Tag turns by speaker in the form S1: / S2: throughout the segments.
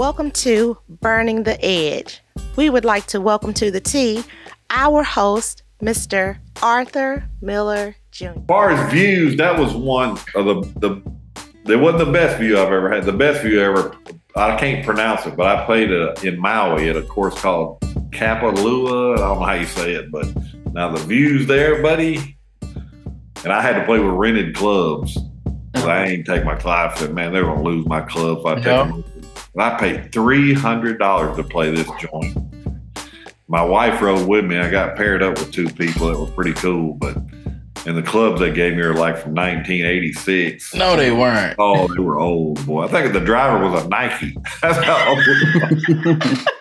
S1: Welcome to Burning the Edge. We would like to welcome to the T our host, Mr. Arthur Miller Jr.
S2: As far as views, that was one of the the. It wasn't the best view I've ever had. The best view ever. I can't pronounce it, but I played a, in Maui at a course called Kapalua. I don't know how you say it, but now the views there, buddy. And I had to play with rented clubs. 'Cause I uh-huh. ain't take my clubs, I man, they're gonna lose my club if I take
S3: Yeah.
S2: them. And I paid three hundred dollars to play this joint. My wife rode with me. I got paired up with two people that were pretty cool, but and the clubs they gave me are like from 1986.
S3: No, they weren't.
S2: Oh, they were old, boy. I think the driver was a Nike. That's how old.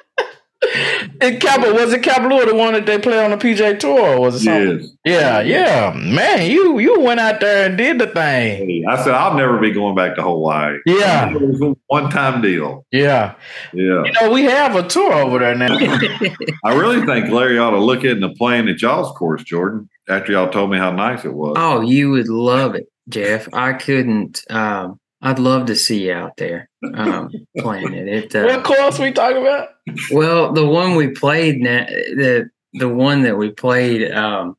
S2: it was.
S3: And Kappa was it Kapalua the one that they play on the PGA Tour? Or was it something?
S2: Yes.
S3: Yeah, yeah, man. You you went out there and did the thing.
S2: Hey, I said I'll never be going back to Hawaii.
S3: Yeah,
S2: It was a one-time deal.
S3: yeah.
S2: Yeah.
S3: You know we have a tour over there now.
S2: I really think Larry ought to look into playing at y'all's course, Jordan. After y'all told me how nice it was.
S4: Oh, you would love it, Jeff. I couldn't. Um, I'd love to see you out there um, playing it. It uh,
S3: what course we talking about?
S4: well, the one we played, na- the the one that we played, um,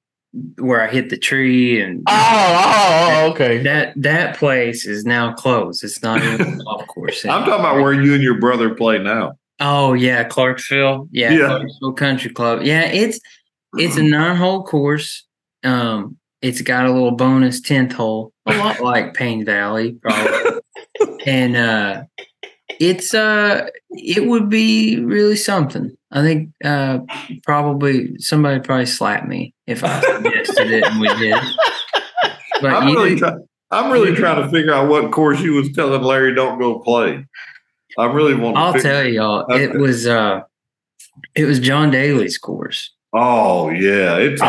S4: where I hit the tree, and
S3: Oh, oh, oh, okay.
S4: that that place is now closed. It's not even a golf course.
S2: I'm talking about where you and your brother play now.
S4: Oh yeah, Clarksville. Yeah,
S2: Yeah.
S4: Clarksville Country Club. Yeah, it's it's a nine hole course. Um, it's got a little bonus tenth hole, a lot like Payne Valley, probably. and uh, it's uh, it would be really something. I think uh, probably somebody would probably slap me if I suggested it and we did. But
S2: I'm
S4: you,
S2: really, try- I'm really trying to figure out what course you was telling Larry don't go play. I really want. to
S4: I'll
S2: figure-
S4: tell y'all,
S2: Okay.
S4: it was uh, it was John Daly's course.
S2: Oh yeah, it's
S3: Oh.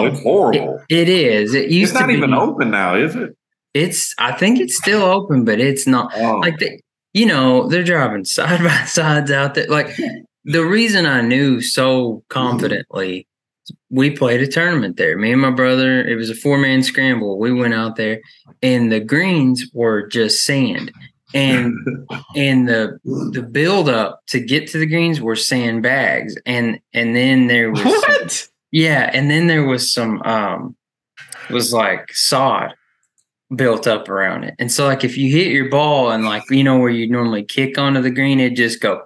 S2: oh, it's horrible.
S4: It is. It used
S2: It's not
S4: to be,
S2: even open now, is it?
S4: It's. I think it's still open, but it's not.
S2: Oh,
S4: Like they, you know, they're driving side by sides out there. Like the reason I knew so confidently, we played a tournament there. Me and my brother. It was a four man scramble. We went out there, and the greens were just sand, and and the the build up to get to the greens were sandbags, and and then there was some-
S3: What?
S4: yeah, and then there was some um was like sod built up around it. And so like if you hit your ball and like you know where you normally kick onto the green, it just go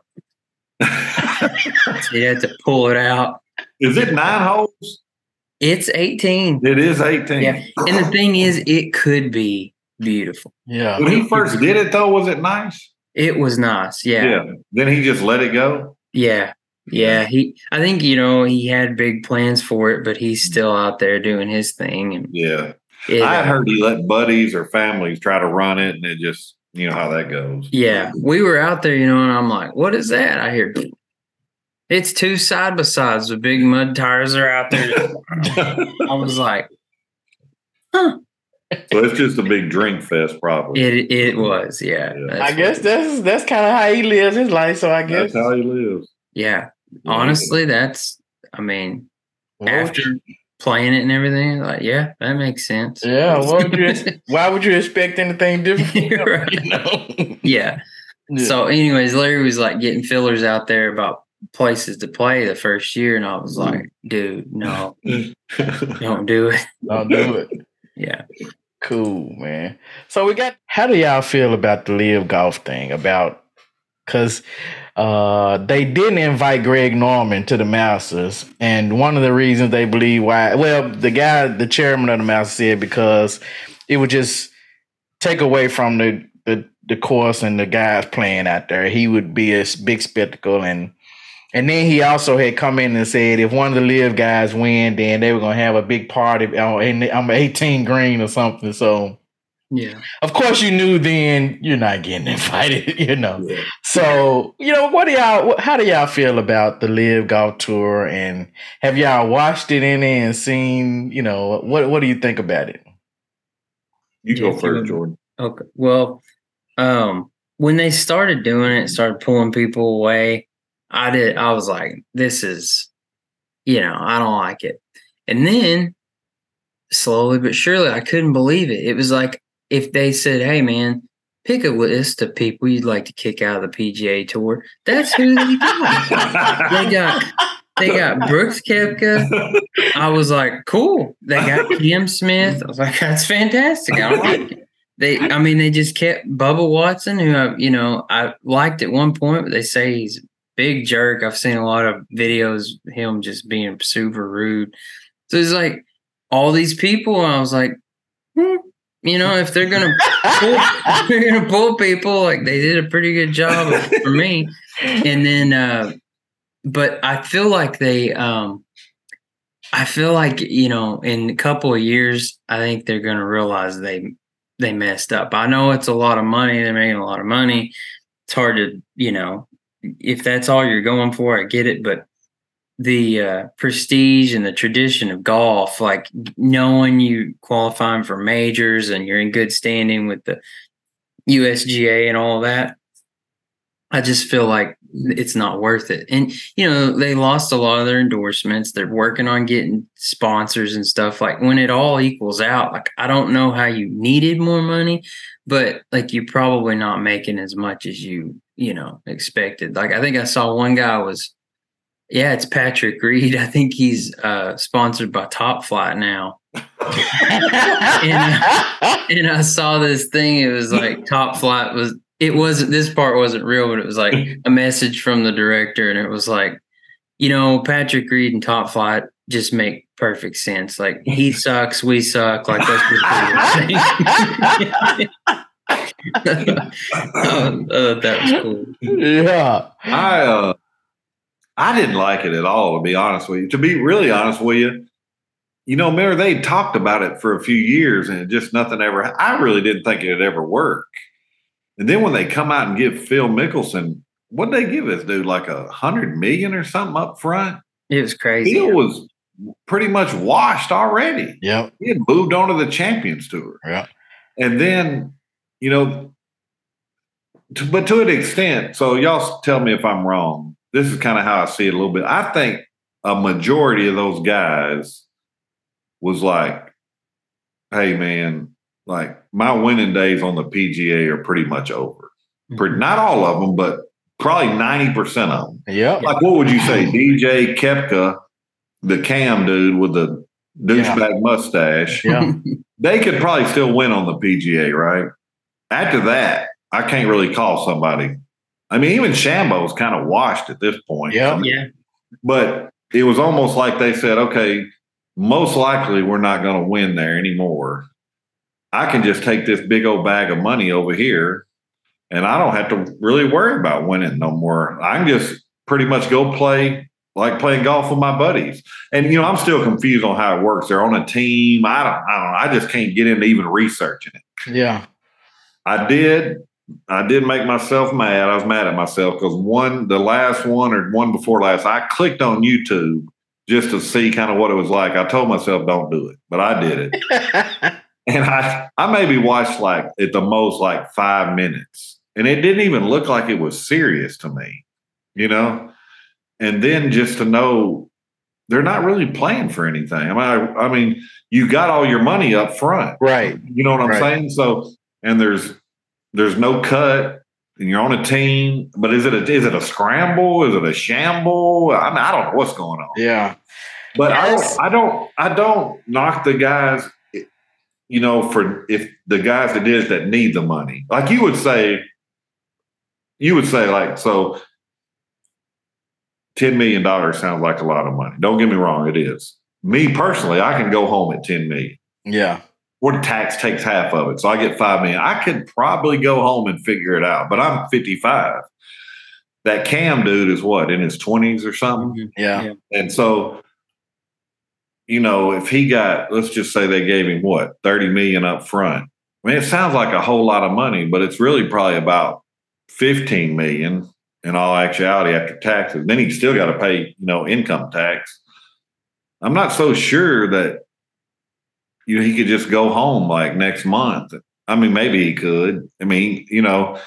S4: so you have to pull it out.
S2: is it nine holes?
S4: It's 18.
S2: It is eighteen.
S4: Yeah. And the thing is it could be beautiful.
S3: Yeah.
S2: when he first did it though, was it nice?
S4: It was nice. Yeah. Yeah.
S2: Then he just let it go.
S4: Yeah. Yeah. He I think, you know, he had big plans for it, but he's still out there doing his thing and
S2: Yeah,
S4: it,
S2: I had
S4: uh,
S2: heard he let buddies or families try to run it, and it just you know how that goes.
S4: Yeah, we were out there, you know, and I'm like, "What is that?" I hear it's two side by sides. The big mud tires are out there. I was like,
S2: So it's just a big drink fest, probably.
S4: "It it was, yeah."
S2: Yeah.
S3: I guess that's that's kind of how he lives his life. So I guess
S2: That's how he lives.
S4: yeah. Honestly, that's. I mean, after playing it and everything, like, yeah, that makes sense.
S3: Yeah. What would you, why would you expect anything different?
S4: You're right.
S3: You know.
S4: yeah. So, anyways, Larry was like getting fillers out there about places to play the first year, and I was like, "Dude, no, don't do it."
S3: Don't do it.
S4: Yeah.
S3: Cool, man. So we got. How do y'all feel about the LIV golf thing? About because uh, they didn't invite Greg Norman to the Masters, and one of the reasons they believe why. Well, the guy, the chairman of the Masters, said because it would just take away from the the the course and the guys playing out there. He would be a big spectacle and. And then he also had come in and said if one of the LIV guys win, then they were gonna have a big party on I'm 18 green or something. So
S4: Yeah.
S3: of course you knew then you're not getting invited, you know.
S2: Yeah.
S3: So you know what do y'all? How do y'all feel about the LIV golf tour? And have y'all watched it in and seen? You know what? What do you think about it?
S2: You go first, Jordan.
S4: Okay. Well, um, when they started doing it, started pulling people away, I did. I was like, "This is, you know, I don't like it." And then, slowly but surely, I couldn't believe it. It was like if they said, "Hey, man, pick a list of people you'd like to kick out of the PGA Tour. That's who they got. they got they got Brooks Koepka. I was like, cool. They got Cam Smith. I was like, that's fantastic. I like it. They, I mean, they just kept Bubba Watson, who I, you know, I liked at one point, but they say he's big jerk. I've seen a lot of videos him just being super rude. So it's like all these people. I was like, hmm, you know, if they're gonna pull, if they're gonna pull people, like they did a pretty good job for me. And then, uh, but I feel like they, um, I feel like you know, in a couple of years, I think they're gonna realize they they messed up. I know it's a lot of money. They're making a lot of money. It's hard to, you know, if that's all you're going for, I get it. But the uh, prestige and the tradition of golf, like knowing you qualifying for majors and you're in good standing with the USGA and all that, I just feel like it's not worth it. And you know, they lost a lot of their endorsements. They're working on getting sponsors and stuff. Like when it all equals out, like I don't know how you needed more money, but like you're probably not making as much as you, you know, expected. Like I think I saw one guy was yeah, it's Patrick Reed. I think he's uh sponsored by Top Flite now. and, uh, and I saw this thing. It was like Top Flite was it wasn't this part wasn't real, but it was like a message from the director, and it was like, you know, Patrick Reed and Top Flite just make perfect sense. Like he sucks, we suck. Like that's what oh, oh, that was cool.
S3: Yeah.
S2: I uh, I didn't like it at all, to be honest with you. To be really honest with you, you know, remember they talked about it for a few years and just nothing ever. I really didn't think it'd ever work. And then when they come out and give Phil Mickelson, what they give this dude like a hundred million or something up front?
S4: It was crazy.
S2: Phil was pretty much washed already.
S3: Yeah,
S2: He had moved on to the Champions Tour.
S3: Yeah.
S2: And then, you know, to, but to an extent, so y'all tell me if I'm wrong. This is kind of how I see it a little bit. I think a majority of those guys was like, hey, man, like my winning days on the PGA are pretty much over. Hmm. Pretty, not all of them, but probably 90% of them.
S3: Yep.
S2: Like, what would you say? DJ Koepka, the cam dude with the douchebag mustache,
S3: Yeah.
S2: they could probably still win on the PGA, right? After that, I can't really call somebody. I mean, even Shambo's kind of washed at this point.
S3: Yeah.
S2: I mean,
S4: Yeah.
S2: But it was almost like they said, okay, most likely we're not going to win there anymore. I can just take this big old bag of money over here and I don't have to really worry about winning no more. I can just pretty much go play like playing golf with my buddies. And you know, I'm still confused on how it works. They're on a team. I don't I don't know. I just can't get into even researching it.
S3: Yeah.
S2: I did. I did make myself mad. I was mad at myself because one, the last one or one before last, I clicked on YouTube just to see kind of what it was like. I told myself, don't do it, but I did it. and I, I maybe watched like at the most like five minutes. And it didn't even look like it was serious to me, you know? And then just to know they're not really playing for anything. I mean, I, I mean, you got all your money up front.
S3: right.
S2: You know what I'm
S3: Right.
S2: saying? So, and there's there's no cut, and you're on a team. But is it a is it a scramble? Is it a shamble? I mean, I don't know what's going on.
S3: Yeah.
S2: But I don't, I don't I don't knock the guys. You know, for if the guys that is that need the money, like you would say, you would say like so. Ten million dollars sounds like a lot of money. Don't get me wrong, it is. Me personally, I can go home at ten million
S3: Yeah.
S2: or the tax takes half of it. So I get five million. I could probably go home and figure it out, but I'm 55. That Cam dude is what in his 20s or something.
S3: Yeah.
S4: Yeah.
S2: And so, you know, if he got, let's just say they gave him what, 30 million up front. I mean, it sounds like a whole lot of money, but it's really probably about 15 million in all actuality after taxes. Then he still got to pay, you know, income tax. I'm not so sure that you know he could just go home like next month. I mean, maybe he could. I mean, you know,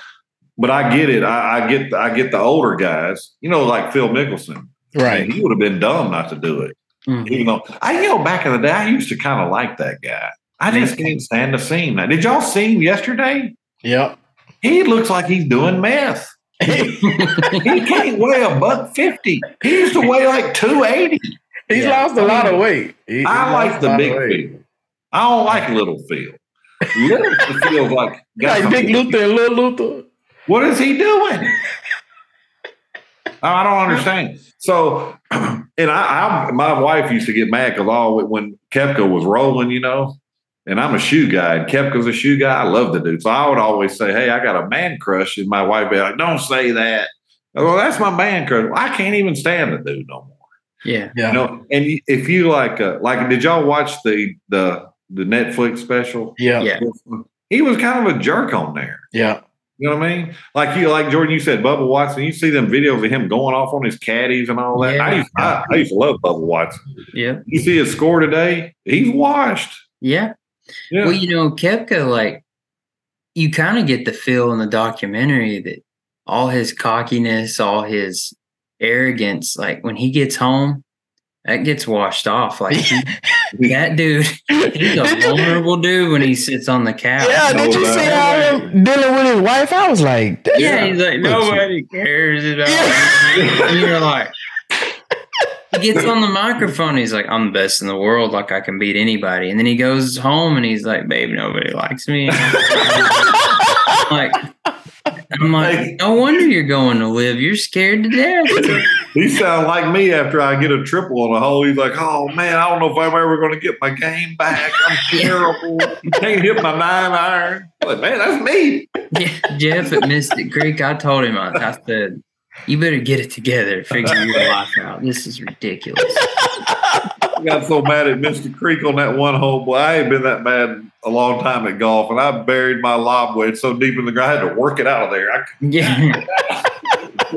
S2: but I get it. I, I get I get the older guys, you know, like Phil Mickelson.
S3: Right.
S2: He would have been dumb not to do it.
S4: Mhm.
S2: Even though I you know back in the day, I used to kind of like that guy. I just can't stand to see him. Now, did y'all see him yesterday?
S3: Yep.
S2: he looks like he's doing meth. he can't weigh a buck fifty. He used to weigh like two eighty.
S3: He's
S4: Yeah.
S3: lost a lot of weight. He- he
S2: I
S3: lost
S2: like the big
S3: weight.
S2: Phil. I don't like little Phil. Little Phil like got
S3: Like Big Luther and Little Luther.
S2: What is he doing? I don't understand. So, and I, I my wife used to get mad because all when Koepka was rolling, you know, and I'm a shoe guy, and Koepka's a shoe guy. I love the dude, so I would always say, "Hey, I got a man crush," and my wife would be like, "Don't say that." Well, that's my man crush. Well, I can't even stand the dude no more.
S4: Yeah.
S3: Yeah.
S2: You know, and if you like, uh, like, did y'all watch the the the Netflix special?
S3: Yeah.
S4: Yeah.
S2: He was kind of a jerk on there.
S3: Yeah.
S2: You know what I mean? Like you, like Jordan, you said Bubba Watson. You see them videos of him going off on his caddies and all that.
S4: Yeah.
S2: I, used, I, I used to love Bubba Watson.
S4: Yeah.
S2: You see his score today? He's washed.
S4: Yeah.
S2: Yeah.
S4: Well, you know, Koepka, like, you kind of get the feel in the documentary that all his cockiness, all his arrogance, like when he gets home, that gets washed off. Like he, that dude, he's a vulnerable dude when he sits on the couch.
S3: Yeah, did you see
S2: that.
S3: how him dealing with his wife? I was like,
S4: Yeah,
S2: Yeah.
S4: he's like nobody cares about.
S3: Yeah.
S4: And you're like, he gets on the microphone. He's like, "I'm the best in the world. Like I can beat anybody." And then he goes home and he's like, "Babe, nobody likes me." like, I'm like, no wonder you're going to live. You're scared to death.
S2: He sounds like me after I get a triple on a hole. He's like, "Oh man, I don't know if I'm ever going to get my game back. I'm terrible. Can't hit my nine iron." I'm like, man, that's me.
S4: Yeah, Jeff at Mystic Creek, I told him, I, I said, "You better get it together. Figure your life out. This is ridiculous."
S2: I got so mad at Mystic Creek on that one hole. Boy, I ain't been that mad a long time at golf, and I buried my lob wedge so deep in the ground, I had to work it out of there. I,
S4: Yeah.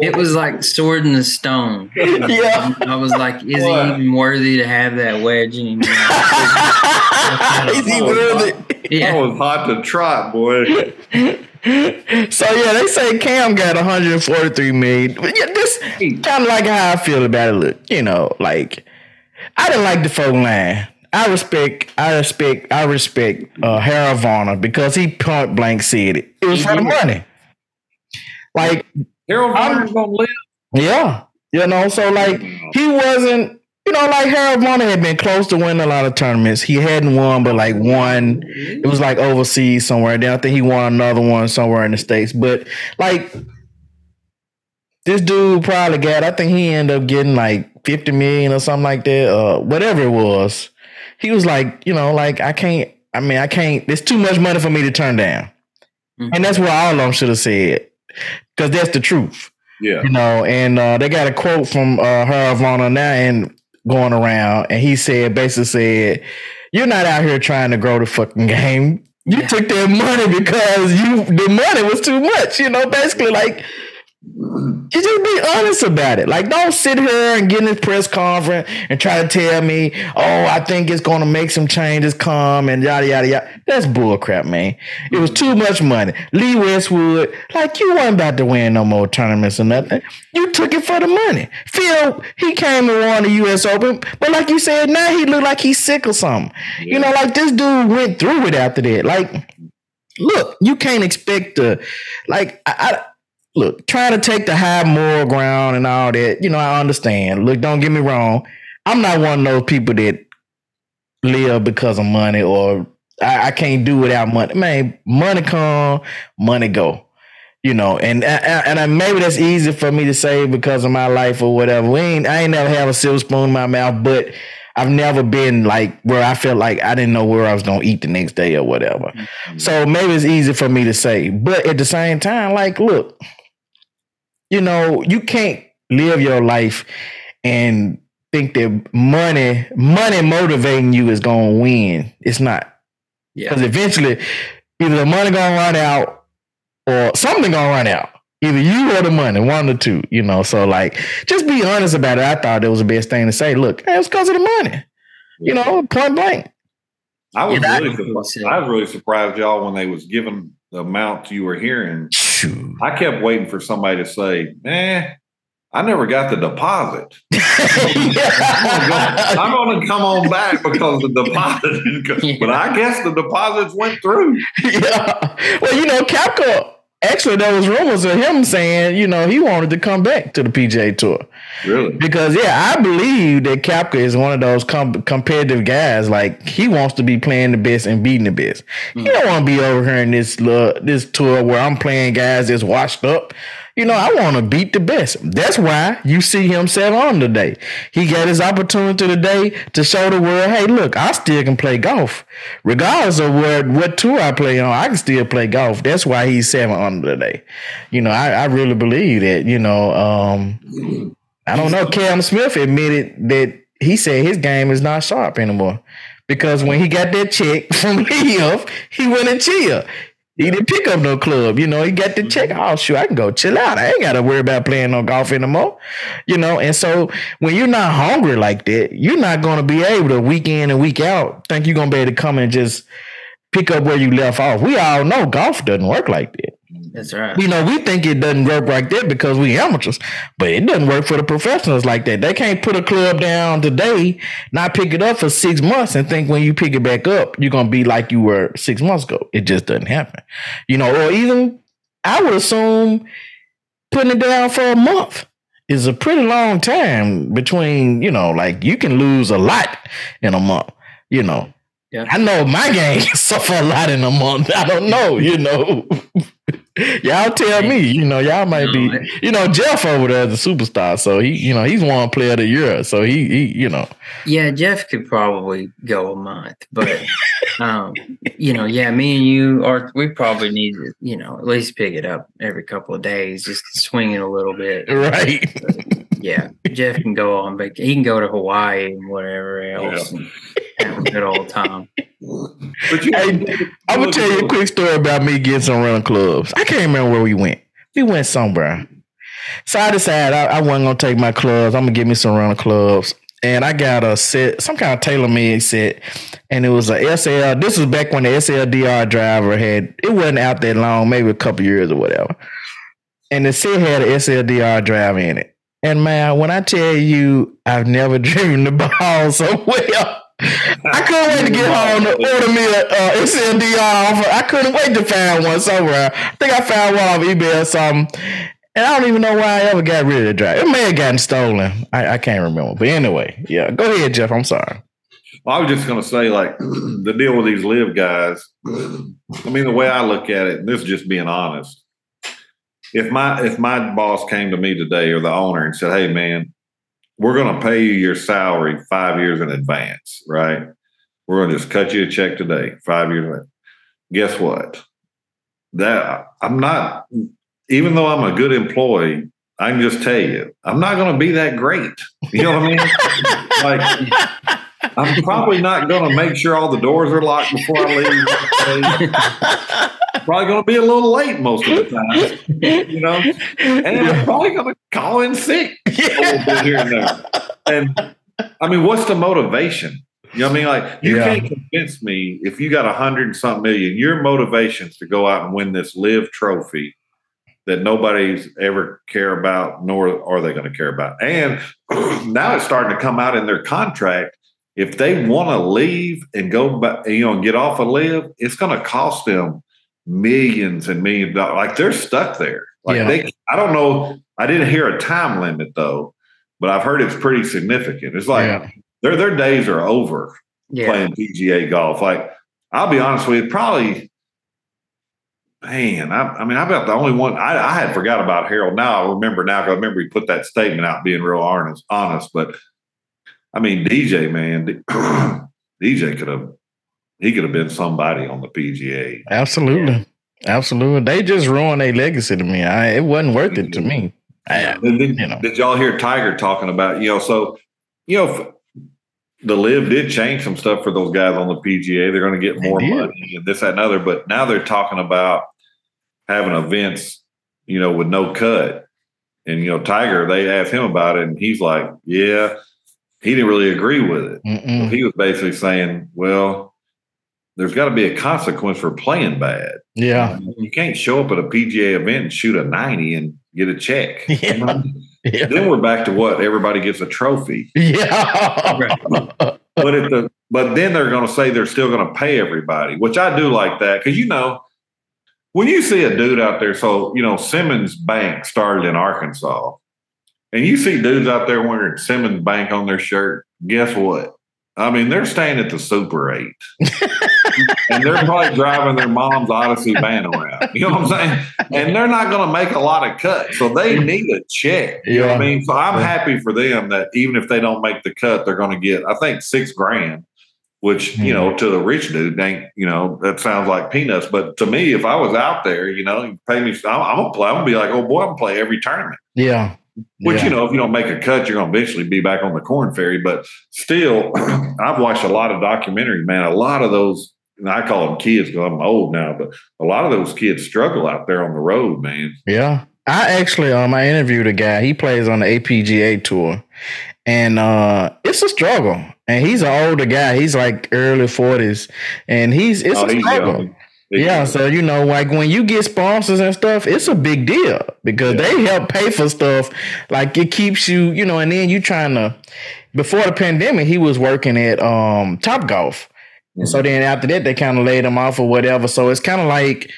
S4: It was like sword in the stone.
S3: Yeah.
S4: I was like, is
S2: What?
S4: he even worthy to have that wedge anymore?
S3: Is he worthy?
S2: I
S4: yeah.
S2: was hot to trot, boy.
S3: So yeah, they say Cam got 143 million. But yeah, this kind of like how I feel about it. Look, you know, like I didn't like the folk line. I respect, I respect, I respect uh, Harold Varner because he point blank said it. It was for the money. Like,
S2: Harold
S3: I'm-
S2: Varner's gonna live.
S3: yeah, you know. So like, he wasn't. You know, like Harold Varner had been close to winning a lot of tournaments. He hadn't won, but like one it was like overseas somewhere. Then I think he won another one somewhere in the states. But like this dude probably got. I think he ended up getting like fifty million or something like that. Uh, whatever it was. He was like, you know, like I can't. I mean, I can't. There's too much money for me to turn down,
S4: Mhm.
S3: and that's what all of them should have said, because that's the truth
S2: Yeah.
S3: you know, and uh, they got a quote from uh, Harold Varner now and going around, and he said basically said, "You're not out here trying to grow the fucking game. You
S4: Yeah.
S3: took that money because you the money was too much. You know, basically like." Just be honest about it. Like, don't sit here and get in this press conference and try to tell me, "Oh, I think it's going to make some changes come," and yada yada yada. That's bullcrap, man. It was too much money. Lee Westwood, like you weren't about to win no more tournaments or nothing. You took it for the money. Phil, he came and won the U.S. Open, but like you said, now he look like he's sick or something. You know, like this dude went through it after that. Like, look, you can't expect to, like, I, I look trying to take the high moral ground and all that. You know, I understand. Look, don't get me wrong. I'm not one of those people that live because of money or I, I can't do without money. Man, money come, money go. You know, and and, and maybe that's easy for me to say because of my life or whatever. We ain't, I ain't never have a silver spoon in my mouth, but I've never been like where I felt like I didn't know where I was gonna eat the next day or whatever. Mm-hmm. So maybe it's easy for me to say, but at the same time, like, look, you know, you can't live your life and think that money, money motivating you is gonna win. It's not.
S4: Yeah.
S3: Because eventually, either the money gonna run out or something gonna run out. Either you or the money, one or two, you know. So like just be honest about it. I thought that was the best thing to say. Look, hey, it's because of the money. You know, point blank.
S2: I was
S4: Yeah,
S2: really
S4: that-
S2: surprised. I was really surprised y'all when they was giving the amount you were hearing. I kept waiting for somebody to say, "Eh, I never got the deposit." I'm going to come on back because the deposit. But I guess the deposits went through.
S3: yeah. Well, you know, Koepka actually, there was rumors of him saying, you know, he wanted to come back to the PGA Tour.
S2: Really?
S3: Because yeah, I believe that Koepka is one of those com- competitive guys. Like he wants to be playing the best and beating the best. He don't want to be over here in this uh, this tour where I'm playing guys that's washed up. You know, I want to beat the best. That's why you see him set on today. He got his opportunity today to show the world, hey, look, I still can play golf. Regardless of what, what tour I play on, I can still play golf. That's why he's seven under today. You know, I, I really believe that, you know, um, I don't know. Cam Smith admitted that he said his game is not sharp anymore. Because when he got that check from LIV, he went and chill. He didn't pick up no club. You know, he got the check. Mm-hmm. Oh, shoot, I can go chill out. I ain't got to worry about playing no golf anymore. You know, and so when you're not hungry like that, you're not going to be able to week in and week out think you're going to be able to come and just pick up where you left off. We all know golf doesn't work like that.
S4: That's right.
S3: You know, we think it doesn't work like that because we amateurs, but it doesn't work for the professionals like that. They can't put a club down today, not pick it up for six months, and think when you pick it back up, you're gonna be like you were six months ago. It just doesn't happen. You know, or even I would assume putting it down for a month is a pretty long time between, you know, like you can lose a lot in a month, you know.
S4: Yeah.
S3: I know my game suffer a lot in a month. I don't know, you know. y'all tell me, you know, y'all might be, you know, Jeff over there is a superstar, so he, you know, he's one player of the year, so he, he, you know,
S4: Yeah, Jeff could probably go a month, but um, you know, yeah, me and you are we probably need to, you know, at least pick it up every couple of days, just swing it a little bit.
S3: right?
S4: Yeah, Jeff can go on but He can go to Hawaii and whatever else and have a good old time.
S2: But you,
S3: Hey, I'm gonna tell you a quick story about me getting some running clubs. I can't remember where we went. We went somewhere. So I decided I, I wasn't gonna take my clubs. I'm gonna give me some run clubs. And I got a set, some kind of TaylorMade set, and it was a SL. This was back when the SLDR driver had it wasn't out that long, maybe a couple years or whatever. And the set had a SLDR drive in it. And man, when I tell you, I've never driven the ball so well. I couldn't wait to get home to order me a uh, SLDR offer. I couldn't wait to find one somewhere. I think I found one on eBay or something. And I don't even know why I ever got rid of the drive. It may have gotten stolen. I, I can't remember. But anyway, yeah. Go ahead, Jeff. I'm sorry.
S2: I was just going to say, like, the deal with these LIV guys. I mean, the way I look at it, and this is just being honest. If my if my boss came to me today or the owner and said, "Hey, man, we're going to pay you your salary five years in advance, right? We're going to just cut you a check today, five years." Advance. Guess what? That I'm not. Even though I'm a good employee, I can just tell you, I'm not going to be that great. You know what I mean? like. I'm probably not going to make sure all the doors are locked before I leave. probably going to be a little late most of the time, you know. And I'm probably going to call in sick a little bit here and there. And I mean, what's the motivation? You know what I mean? Like, you
S3: Yeah.
S2: can't convince me if you got a hundred and something million, your motivations to go out and win this LIV trophy that nobody's ever care about, nor are they going to care about. And now it's starting to come out in their contract. If they want to leave and go back, you know, and get off a LIV, it's going to cost them millions and millions of dollars. Like they're stuck there. Like
S3: Yeah.
S2: they, I don't know. I didn't hear a time limit though, but I've heard it's pretty significant. It's like
S3: Yeah.
S2: their their days are over
S4: Yeah,
S2: playing PGA golf. Like, I'll be honest with you, probably, man, I, I mean, I'm about the only one I, I had forgot about Harold. Now I remember now 'cause I remember he put that statement out being real honest, honest. But I mean, DJ, man, DJ could have, he could have been somebody on the PGA.
S3: Absolutely. Absolutely. They just ruined a legacy to me. I, it wasn't worth it to me. I,
S2: then,
S3: You know.
S2: did y'all hear Tiger talking about, you know, so, you know, the LIV did change some stuff for those guys on the PGA. They're going to get more money and this, that, and other. But now they're talking about having events, you know, with no cut. And, you know, Tiger, they asked him about it and he's like, yeah, he didn't really agree with it.
S3: Mm-mm.
S2: He was basically saying, well, there's got to be a consequence for playing bad.
S3: Yeah.
S2: You can't show up at a PGA event and shoot a 90 and get a check.
S3: Yeah. Yeah.
S2: Then we're back to what everybody gets a trophy.
S3: Yeah.
S2: But at the but then they're going to say they're still going to pay everybody, which I do like that because you know when you see a dude out there, so you know Simmons Bank started in Arkansas, and you see dudes out there wearing Simmons Bank on their shirt. Guess what? I mean, they're staying at the Super Eight, and they're probably driving their mom's Odyssey van around. You know what I'm saying? And they're not going to make a lot of cuts, so they need a check. You know what I mean? So I'm happy for them that even if they don't make the cut, they're going to get, I think, six grand which you know mm-hmm. to the rich dude ain't you know that sounds like peanuts but to me if i was out there you know you pay me i'm, I'm gonna play i'm gonna be like oh boy i'm gonna play every tournament
S3: yeah
S2: which
S3: yeah.
S2: you know if you don't make a cut you're gonna eventually be back on the Korn Ferry but still i've watched a lot of documentary man a lot of those and I call them kids because I'm old now, but a lot of those kids struggle out there on the road, man.
S3: Yeah. I actually um I interviewed a guy. He plays on the APGA tour, and uh it's a struggle. And he's an older guy. He's like early forties, and he's it's
S2: Oh,
S3: a struggle.
S2: young.
S3: Yeah, so you know, like when you get sponsors and stuff, it's a big deal because
S2: Yeah.
S3: they help pay for stuff. Like it keeps you, you know, and then you trying to. Before the pandemic, he was working at um Top Golf, and so then after that, they kind of laid him off or whatever. So it's kind of like,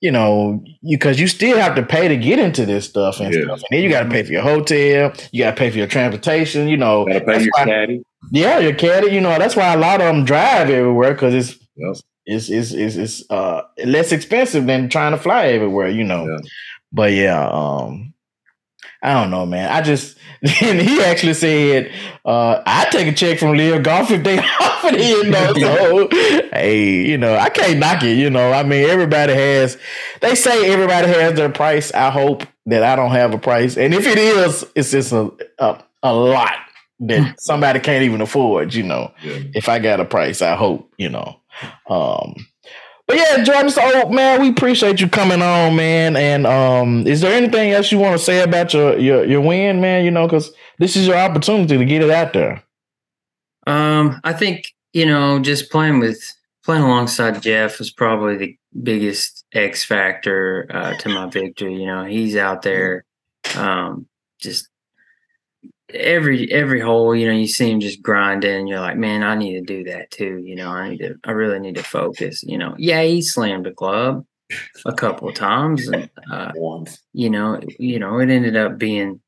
S3: you know, because you still have to pay to get into this stuff and
S2: Yeah.
S3: stuff, and then you got to pay for your hotel, you got to pay for your transportation. You know,
S2: Gotta pay your
S3: why-
S2: caddy.
S3: yeah, your caddy. You know, that's why a lot of them drive everywhere because it's
S2: Yep.
S3: It's it's it's, it's uh less expensive than trying to fly everywhere, you know.
S2: Yeah.
S3: But yeah, um I don't know, man. I just and he actually said, uh, I take a check from LIV Golf if they offer it, you know. So hey, you know, I can't knock it, you know. I mean, everybody has they say everybody has their price. I hope that I don't have a price. And if it is, it's just a a, a lot that somebody can't even afford, you know
S2: Yeah.
S3: if I got a price, I hope, you know. Um but yeah, Jordan, so man, we appreciate you coming on, man. And um, is there anything else you want to say about your your your win, man? You know, because this is your opportunity to get it out there.
S4: Um, I think you know, just playing with playing alongside Jeff was probably the biggest X factor uh, to my victory. You know, he's out there, um, just every every hole. You know, you see him just grinding. You're like, man, I need to do that too. You know, I need to, I really need to focus. You know, yeah, he slammed a club a couple of times, and uh,
S2: Once.
S4: you know, you know, it ended up being,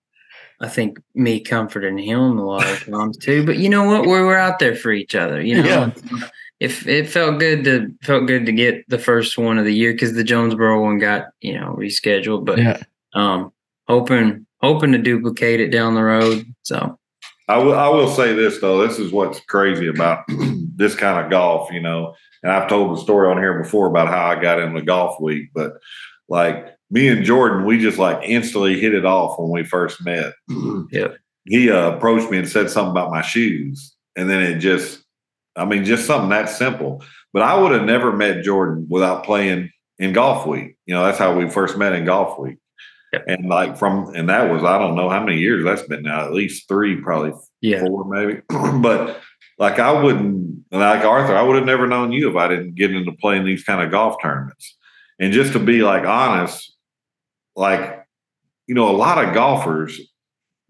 S4: I think, me comforting him a lot of times too. But you know what? We were out there for each other. You know,
S3: Yeah.
S4: if it felt good to felt good to get the first one of the year because the Jonesboro one got you know rescheduled. But
S3: Yeah.
S4: um, hoping hoping to duplicate it down the road. So
S2: I will. I will say this though. This is what's crazy about this kind of golf, you know. And I've told the story on here before about how I got into golf week, but like me and Jordan, we just like instantly hit it off when we first met.
S4: Yep.
S2: He uh, approached me and said something about my shoes, and then it just, I mean, just something that simple. But I would have never met Jordan without playing in golf week. You know, that's how we first met in golf week.
S4: Yep.
S2: And like from, and that was I don't know how many years that's been now, at least three, probably
S4: yeah,
S2: four maybe. but like I wouldn't like Arthur, I would have never known you if I didn't get into playing these kind of golf tournaments. And just to be like honest, like you know, a lot of golfers,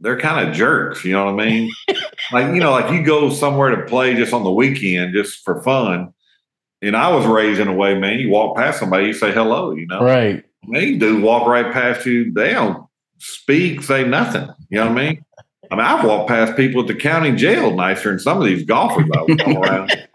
S2: they're kind of jerks, you know what I mean? like, you know, like you go somewhere to play just on the weekend just for fun. And I was raised in a way, man, you walk past somebody, you say hello, you know.
S3: Right.
S2: They do walk right past you. They don't speak, say nothing. You know what I mean? I mean, I've walked past people at the county jail nicer than some of these golfers I was going around.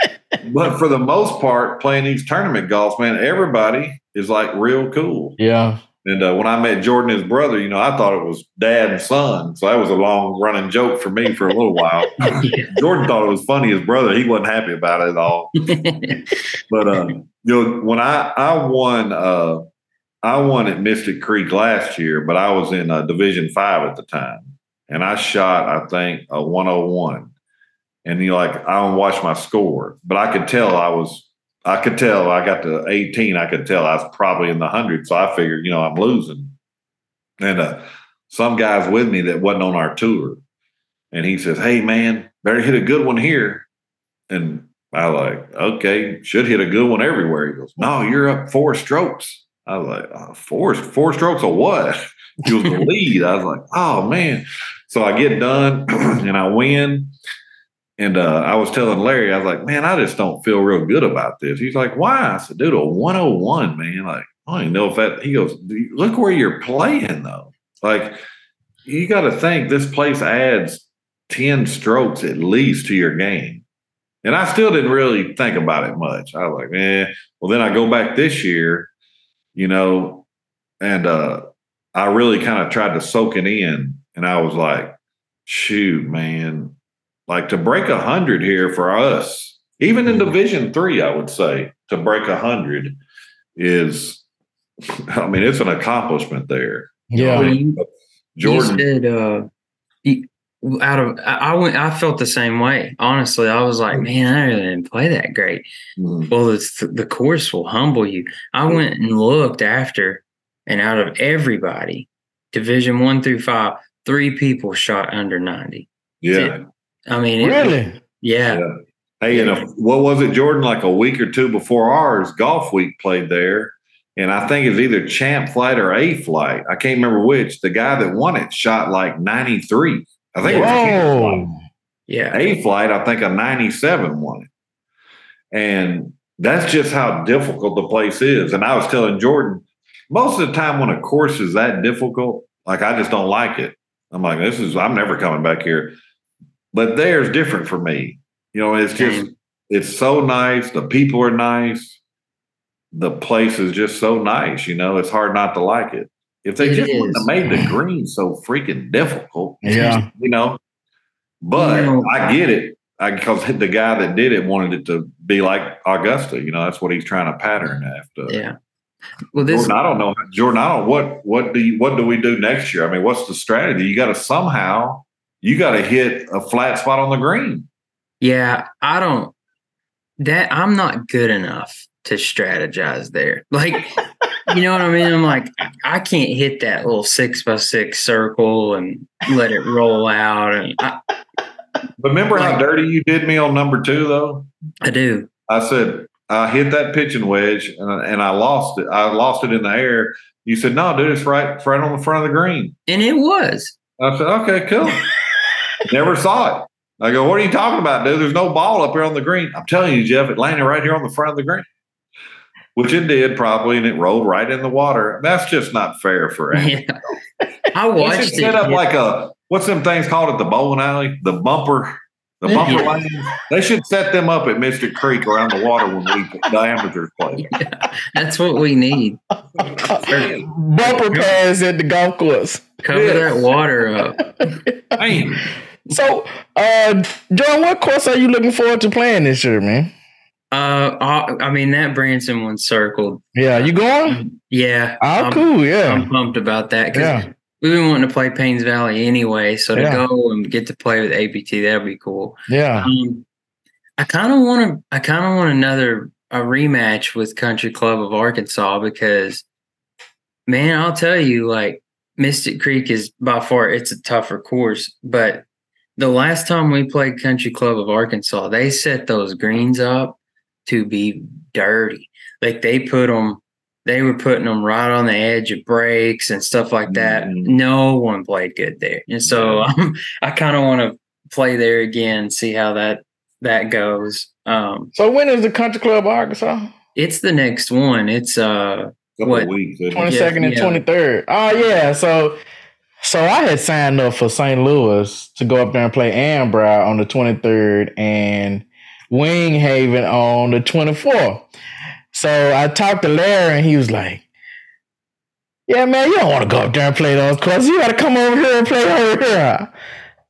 S2: But for the most part, playing these tournament golf, man, everybody is like real cool.
S3: Yeah.
S2: And uh, when I met Jordan, his brother, you know, I thought it was dad and son. So that was a long running joke for me for a little while. Jordan thought it was funny. His brother, he wasn't happy about it at all. But uh, you know, when I I won uh, I won at Mystic Creek last year, but I was in uh, Division Five at the time, and I shot I think a 101. And you like I don't watch my score, but I could tell I was I could tell I got to 18. I could tell I was probably in the hundred, so I figured you know I'm losing. And uh, some guys with me that wasn't on our tour, and he says, "Hey man, better hit a good one here." And I like, okay, should hit a good one everywhere. He goes, no, you're up four strokes. I was like, uh, four, four strokes of what? He was the lead. I was like, oh man. So I get done and I win. And uh, I was telling Larry, I was like, man, I just don't feel real good about this. He's like, why? I said, dude, a 101, man. Like, I don't even know if that. He goes, look where you're playing though. Like you got to think this place adds ten strokes at least to your game. And I still didn't really think about it much. I was like, man. Well, then I go back this year, you know, and uh I really kind of tried to soak it in, and I was like, shoot, man, like to break a hundred here for us, even in Division Three, I would say to break a hundred is, I mean, it's an accomplishment there.
S3: Yeah.
S4: Well, you,
S2: Jordan,
S4: you said uh, you, out of I I went. I felt the same way. Honestly, I was like, man, I really didn't play that great.
S2: Mhm.
S4: Well, it's the course will humble you. I went and looked after, and out of everybody, Division One through Five, three people shot under ninety.
S2: yeah.
S4: I mean, it-
S3: Really?
S4: yeah,
S2: Yeah. Hey, and a, what was it, Jordan? Like a week or two before ours, Golf Week played there. And I think it's either Champ Flight or A Flight. I can't remember which. The guy that won it shot like 93. I think it was Champ Flight.
S3: Whoa.
S4: yeah.
S2: A Flight, I think a 97 won it. And that's just how difficult the place is. And I was telling Jordan, most of the time when a course is that difficult, like I just don't like it. I'm like, this is, I'm never coming back here. But there's different for me. You know, it's just, it's so nice. The people are nice. The place is just so nice. You know, it's hard not to like it. If they
S4: It
S2: just wouldn't have made the green so freaking difficult,
S3: Yeah.
S2: you know. But
S4: You know-
S2: I get it because the guy that did it wanted it to be like Augusta. You know, that's what he's trying to pattern after.
S4: Yeah. Well, this
S2: Jordan, I don't know, Jordan. I don't what what do you what do we do next year? I mean, what's the strategy? You got to somehow you got to hit a flat spot on the green.
S4: Yeah, I don't that I'm not good enough to strategize there. Like, you know what I mean? I'm like, I can't hit that little six by six circle and let it roll out. And I,
S2: But remember how dirty you did me on number two, though.
S4: I do.
S2: I said I hit that pitching wedge and, I- and I lost it. I lost it in the air. You said, "No, dude, it's right, right on the front of the green."
S4: And it was.
S2: I said, "Okay, cool." Never saw it. I go, "What are you talking about, dude? There's no ball up here on the green." I'm telling you, Jeff, it landed right here on the front of the green, which it did probably, and it rolled right in the water. That's just not fair for anyone.
S4: Yeah. I
S2: They should
S4: watched it.
S2: set up
S4: hit-
S2: like a what's them things called at the bowling alley? The bumper, the bumper
S4: Yeah.
S2: lanes. They should set them up at Mystic Creek around the water when we the amateurs play.
S4: That's what we need.
S3: Bumper pads at the golf course.
S4: Cover
S2: Yes.
S4: that water up.
S2: Man,
S3: So, uh, John, what course are you looking forward to playing this year, man?
S4: Uh, I, I mean that Branson one circled.
S3: Yeah, you going?
S4: Yeah,
S3: Oh,
S4: I'm-
S3: cool. Yeah.
S4: I'm pumped about that because
S3: Yeah.
S4: we've been wanting to play Paynes Valley anyway. So to
S3: Yeah.
S4: go and get to play with APT, that'd be cool.
S3: Yeah.
S4: Um, I kind of want to. I kind of want another a rematch with Country Club of Arkansas because, man, I'll tell you, like Mystic Creek is by far it's a tougher course, but the last time we played Country Club of Arkansas, they set those greens up to be dirty. Like they put them, they were putting them right on the edge of breaks and stuff like that.
S2: Mhm.
S4: No one played good there, and so um, I kind of want to play there again, see how that that goes. Um,
S3: So when is the Country Club of Arkansas?
S4: it's the next one. It's uh,
S2: couple
S4: What?
S2: of weeks. isn't?
S3: Twenty second and
S4: yeah.
S3: twenty third. Oh yeah. So so I had signed up for St. Louis to go up there and play Ambrow on the twenty third and Wing Haven on the twenty fourth. So I talked to Larry and he was like, Yeah, man, you don't want to go up there and play those courses. You gotta come over here and play over here.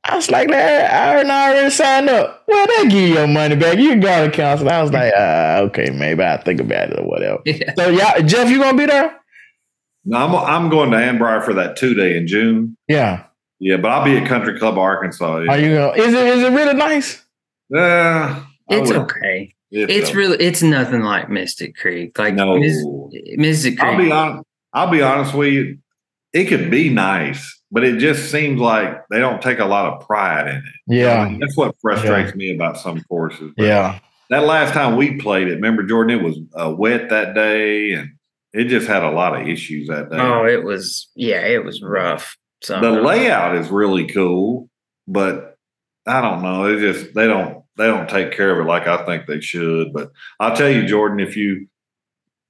S3: I was like, Larry, I already, I already signed up. Well, they give you your money back. You can go to council. I was like, uh, okay, maybe I'll think about it or whatever.
S4: yeah,
S3: So, y'all, Jeff, you gonna be there?
S2: No, I'm I'm going to Annbriar for that two day in June.
S3: Yeah.
S2: Yeah, but I'll be at Country Club Arkansas.
S3: Are you gonna? Is it? Is it really nice?
S2: Yeah, I
S4: it's
S2: would-
S4: okay. It's
S2: so.
S4: really it's nothing like Mystic Creek. Like
S2: no.
S4: Mys- Mystic Creek.
S2: I'll be honest. I'll be honest with you. It could be nice, but it just seems like they don't take a lot of pride in it.
S3: Yeah.
S2: That's what frustrates me about some courses. But
S3: Yeah.
S2: That last time we played it, remember Jordan? It was uh, wet that day, and it just had a lot of issues that day.
S4: Oh, it was yeah, it was rough. So
S2: the layout is really cool, but I don't know. It just they don't they don't take care of it like I think they should. But I'll tell you, Jordan, if you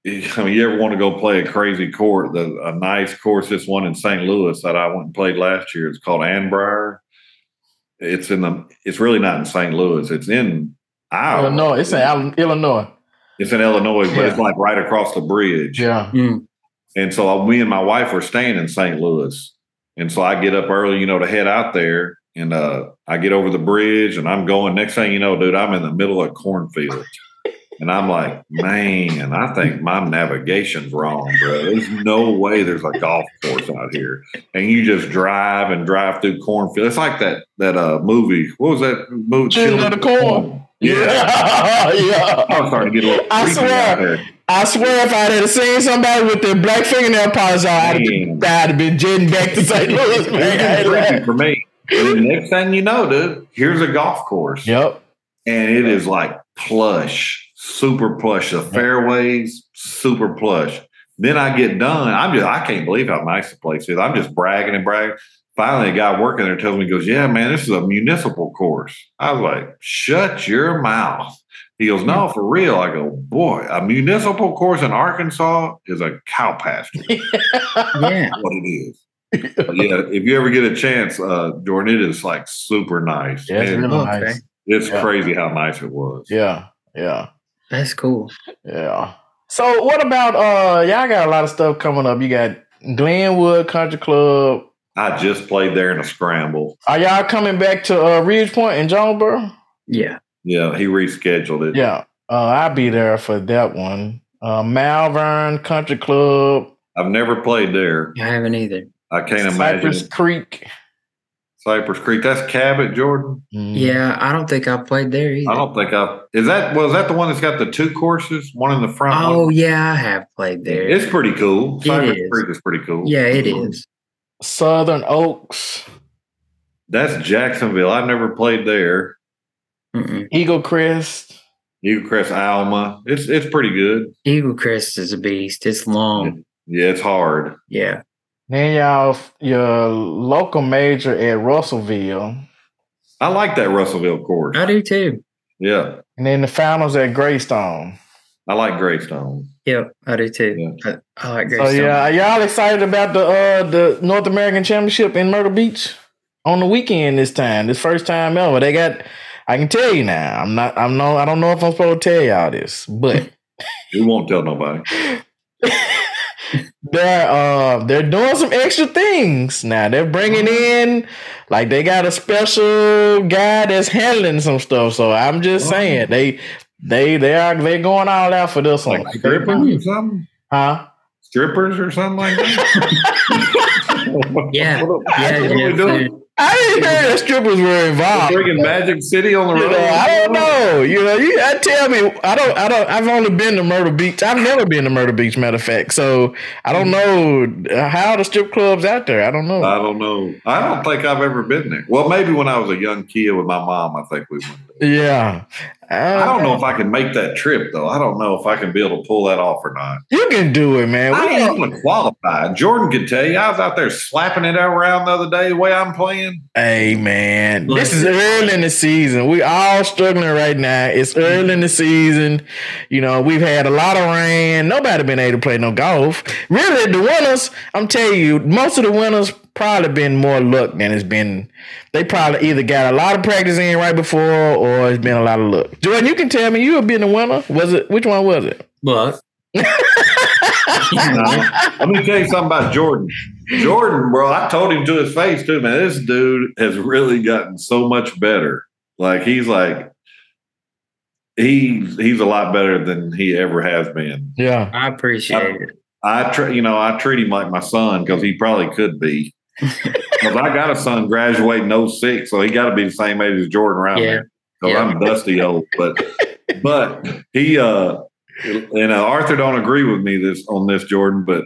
S2: I mean, you ever want to go play a crazy court? The, a nice course, this one in St. Louis that I went and played last year. It's called Annbriar. It's in the. It's really not in St. Louis. It's in Iowa.
S3: Illinois. It's in Illinois.
S2: It's in Illinois, but it's like right across the bridge.
S3: Yeah.
S4: Mm.
S2: And so uh, me and my wife were staying in St. Louis. And so I get up early, you know, to head out there. And uh, I get over the bridge and I'm going. Next thing you know, dude, I'm in the middle of cornfields. And I'm like, man, I think my navigation's wrong, bro. There's no way there's a golf course out here. And you just drive and drive through cornfields. It's like that that uh movie. What was that movie?
S3: Children of the Corn.
S2: Yeah.
S3: yeah.
S2: I was starting to get a little
S3: I swear. I swear, if I had seen somebody with their black fingernail polish on, I'd have, been jetting back to St. Louis, man. I
S2: It's
S3: ain't
S2: creepy
S3: lying.
S2: for me. And the next thing you know, dude, here's a golf course.
S3: Yep.
S2: and it is like plush, super plush. The fairways, super plush. Then I get done. I'm just, I can't believe how nice the place is. I'm just bragging and bragging. Finally, a guy working there tells me, he goes, Yeah, man, this is a municipal course. I was like, Shut your mouth. He goes, No, for real. I go, Boy, a municipal course in Arkansas is a cow pasture.
S4: Yeah.
S2: what it is. But yeah, if you ever get a chance, uh, Jordan, it is like super nice.
S3: Yeah, it's
S2: And
S3: really
S4: Okay.
S3: nice.
S2: it's
S3: Yeah.
S2: crazy how nice it was.
S3: Yeah. Yeah.
S4: That's cool.
S3: Yeah. So what about uh y'all got a lot of stuff coming up. You got Glenwood Country Club.
S2: I just played there in a scramble.
S3: Are y'all coming back to uh Ridge Point in Jonesboro?
S4: Yeah.
S2: Yeah, he rescheduled it.
S3: Yeah. Uh I'll be there for that one. Uh Malvern Country Club.
S2: I've never played there.
S4: I haven't either.
S2: I can't imagine.
S3: Cypress Creek.
S2: Cypress Creek. That's Cabot, Jordan.
S3: Mm.
S4: Yeah, I don't think I played there either.
S2: I don't think I is that was that the one that's got the two courses, one in the front.
S4: Oh
S2: one?
S4: yeah, I have played there.
S2: it's pretty cool.
S4: It
S2: Cypress
S4: is.
S2: Creek is pretty cool.
S4: yeah, it is.
S3: Southern Oaks,
S2: That's Jacksonville. I've never played there.
S4: Mm-mm.
S3: Eagle Crest.
S2: Eagle Crest, Alma. It's it's pretty good.
S4: Eagle Crest is a beast. It's long.
S2: Yeah, it's hard.
S4: Yeah.
S3: Then y'all your local major at Russellville.
S2: I like that Russellville course.
S4: I do too.
S2: Yeah,
S3: And then the finals at Greystone.
S2: I like Greystone.
S4: Yep, I do too. I, I like
S3: So yeah, are y'all excited about the uh the North American Championship in Myrtle Beach on the weekend this time? This first time ever. They got I can tell you now. I'm not I'm no I don't know if I'm supposed to tell y'all this, but
S2: We won't tell nobody.
S3: they're uh they're doing some extra things now. They're bringing in like they got a special guy that's handling some stuff. So I'm just saying they they they are they going all out for this one.
S2: Like strippers or something?
S3: Huh?
S2: Strippers or something like that?
S4: Yeah. Yeah,
S2: what are we
S4: yeah,
S2: doing?
S4: dude.
S3: I didn't hear that strippers were involved.
S2: Bringing Magic City on the
S3: You
S2: road?
S3: know, I don't know. You know, you I tell me. I don't. I don't. I've only been to Myrtle Beach. I've never been to Myrtle Beach. Matter of fact, so I don't know uh, how are the strip clubs out there. I don't know.
S2: I don't know. I don't think I've ever been there. Well, maybe when I was a young kid with my mom, I think we went. There.
S3: yeah,
S2: I don't know if I ah. can make that trip though. I don't know if I can be able to pull that off or not.
S3: You can do it, man.
S2: I
S3: We
S2: ain't even qualified. Jordan could tell you. I was out there slapping it around the other day the way I'm playing.
S3: Hey man, this is early in the season. We all struggling right now. It's early in the season. You know, we've had a lot of rain. Nobody been able to play no golf. Really, the winners, I'm telling you, most of the winners probably been more luck than it's been. They probably either got a lot of practice in right before or it's been a lot of luck. Jordan, you can tell me you have been the winner. Was it which one was it?
S4: But
S2: Now, let me tell you something about Jordan. Jordan, bro, I told him to his face too, man. This dude has really gotten so much better. Like he's like he's he's a lot better than he ever has been.
S3: Yeah.
S4: I appreciate it.
S2: I tr- you know I treat him like my son because he probably could be. Because I got a son graduating 06, so he got to be the same age as Jordan around
S4: Yeah.
S2: there. So
S4: Yeah.
S2: I'm dusty old, but but he uh and uh, Arthur don't agree with me this on this Jordan, but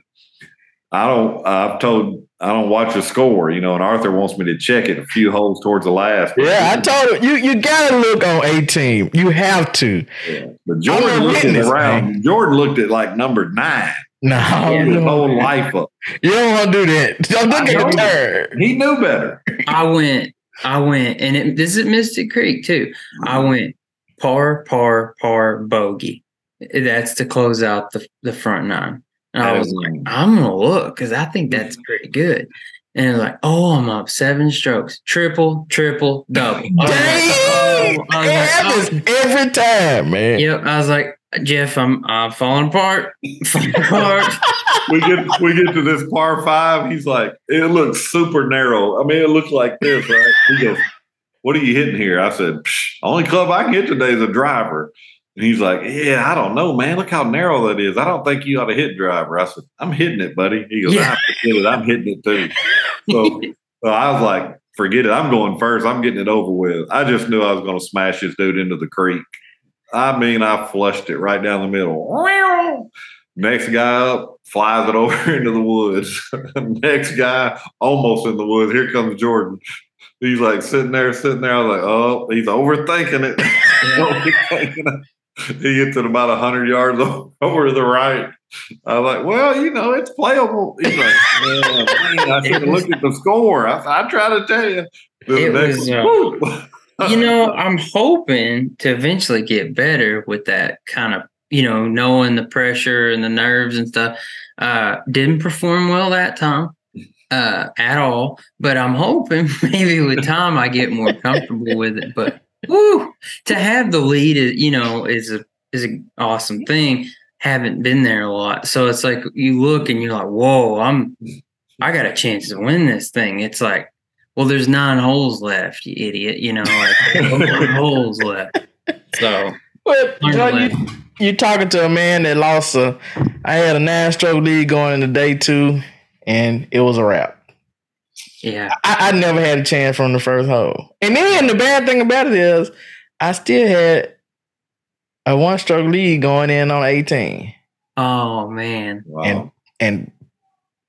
S2: I don't. I've told I don't watch the score, you know, and Arthur wants me to check it a few holes towards the last.
S3: Yeah, I told you, you you gotta look on a team. You have to.
S2: But Jordan
S3: a
S2: looked at
S3: witness,
S2: around. Jordan looked at like number nine.
S3: No,
S4: Yeah.
S2: His
S3: you
S2: whole
S3: don't-
S2: life up.
S3: you don't want to do that. Don't look
S2: I
S3: at the
S2: know.
S3: turn.
S2: He knew better.
S4: I went, I went, and it, this is at Mystic Creek too. I mm-hmm. went par, par, par, bogey. That's to close out the the front nine. And I was like, I'm gonna look because I think that's mm-hmm. pretty good. And like, oh, I'm up seven strokes, triple, triple, double. I was like, oh, like,
S3: It
S4: oh.
S3: happens every time, man.
S4: Yep. I was like, Jeff, I'm I'm falling apart. Falling apart.
S2: we get we get to this par five. He's like, it looks super narrow. I mean, it looks like this, right? He goes, "What are you hitting here?" I said, "Only club I can hit today is a driver." And he's like, "Yeah, I don't know, man. Look how narrow that is. I don't think you ought to hit driver." I said, "I'm hitting it, buddy." He goes,
S4: Yeah.
S2: "I forget it. I'm hitting it too." So, so I was like, "Forget it. I'm going first. I'm getting it over with." I just knew I was going to smash this dude into the creek. I mean, I flushed it right down the middle. Next guy up flies it over into the woods. Next guy almost in the woods. Here comes Jordan. He's like sitting there, sitting there. I was like, oh, he's overthinking it. overthinking it. He gets it about hundred yards over to the right. I was like, well, you know, it's playable. He's like, man, I should have looked at the score. I, I try to tell you. The next
S4: was, uh. You know, I'm hoping to eventually get better with that kind of, you know, knowing the pressure and the nerves and stuff. Uh, didn't perform well that time uh, at all, but I'm hoping maybe with time I get more comfortable with it. But woo, to have the lead, is, you know, is a is an awesome thing. Haven't been there a lot, so it's like you look and you're like, whoa, I'm, I got a chance to win this thing. It's like well, there's nine holes left, you idiot. You know, like holes left. So
S3: But
S4: learn
S3: you, know,
S4: to
S3: you, you talking to a man that lost a. I had a nine stroke lead going into day two, and it was a wrap.
S4: yeah,
S3: I, I never had a chance from the first hole. And then the bad thing about it is, I still had a one stroke lead going in on 18
S4: oh man,
S2: Wow.
S3: and and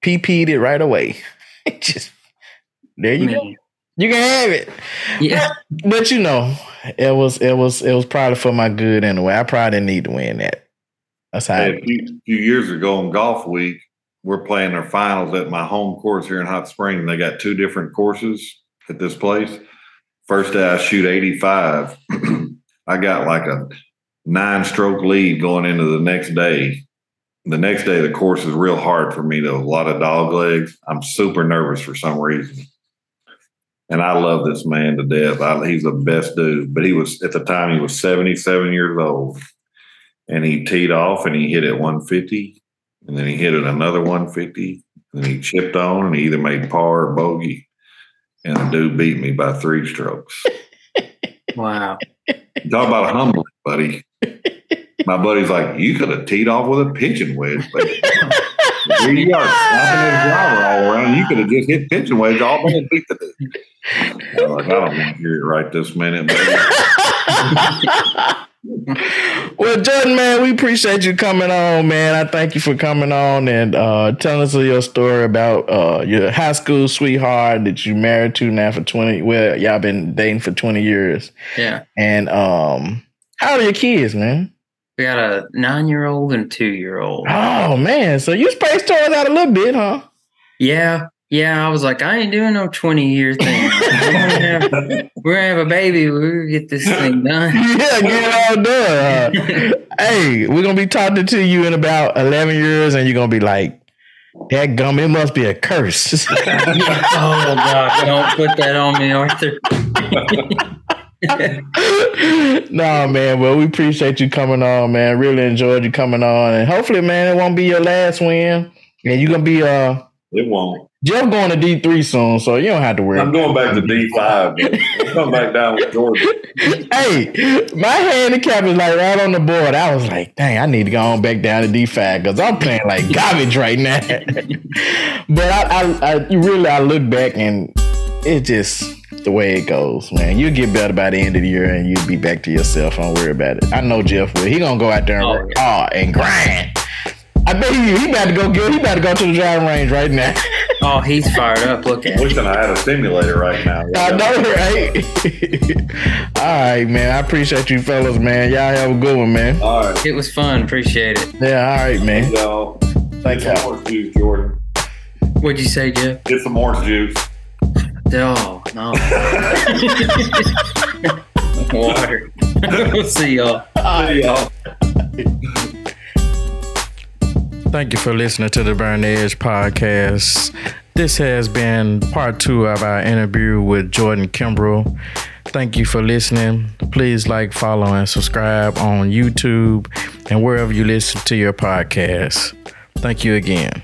S3: PP'd it right away. It just there you go.
S4: man.
S3: You can have it.
S4: yeah,
S3: But you know, it was it was it was probably for my good anyway. I probably didn't need to win that. That's how.
S2: Hey,
S3: I,
S2: a few, few years ago on Golf Week, we're playing our finals at my home course here in Hot Spring. They got two different courses at this place. First day I shoot 85. I got like a nine stroke lead going into the next day. The next day, the course is real hard for me. Though a lot of dog legs. I'm super nervous for some reason. And I love this man to death. I, he's the best dude. But he was at the time he was 77 years old and he teed off and he hit it 150 and then he hit it another 150 and he chipped on and he either made par or bogey and the dude beat me by three strokes
S4: wow.
S2: talk about humbling buddy my buddy's like you could have teed off with a pitching wedge but here you are slapping his driver all around you could have just hit pitching wedge all day and beat the dude I'm like, i don't want to hear it right this minute buddy.
S3: well, Jordan, man, we appreciate you coming on, man. I thank you for coming on and uh, telling us your story about uh, your high school sweetheart that you married to now for twenty. Well, y'all been dating for twenty years,
S4: Yeah,
S3: and um, how are your kids, man?
S4: We got a nine year old and two year old.
S3: Oh man, so you spaced yours out a little bit, huh?
S4: Yeah, yeah. I was like, I ain't doing no twenty year thing. we're, gonna have, we're gonna have a baby. We're gonna get this thing done.
S3: yeah, get it all done. huh? hey, we're gonna be talking to you in about eleven years, and you're gonna be like, "That gum, it must be a curse."
S4: Oh God! Don't put that on me, Arthur.
S3: no, man. Well, we appreciate you coming on, man. Really enjoyed you coming on, and hopefully, man, it won't be your last win. And you're gonna be uh
S2: it won't
S3: Jeff going to D three soon, so you don't have to worry.
S2: i'm going back to d5 but come back down with Georgia.
S3: hey, my handicap is like right on the board. I was like, dang, I need to go on back down to D five because I'm playing like garbage right now. but I, I, I really, I look back and it just the way it goes, man. You'll get better by the end of the year and you'll be back to yourself. Don't worry about it. I know Jeff will. He gonna go out there and
S4: Oh,
S3: work oh, hard and grind. I bet you he about to go get. He about to go to the driving range right now.
S4: Oh, he's fired up. Look at him.
S2: wishing i had a simulator right now
S3: I know, right? All right, man. I appreciate you fellas, man. Y'all have a good one, man.
S2: all right
S4: It was fun. Appreciate it.
S3: Yeah, all right, man.
S2: y'all
S3: Thank
S2: Get some
S3: you.
S2: orange juice, Jordan.
S4: What'd you say, Jeff?
S2: Get some orange juice.
S4: Oh no. Water. we'll see y'all.
S2: See y'all.
S3: Thank you for listening to the Burn the Edge podcast. This has been part two of our interview with Jordan Kimbriel. Thank you for listening. Please like, follow, and subscribe on YouTube and wherever you listen to your podcast. Thank you again.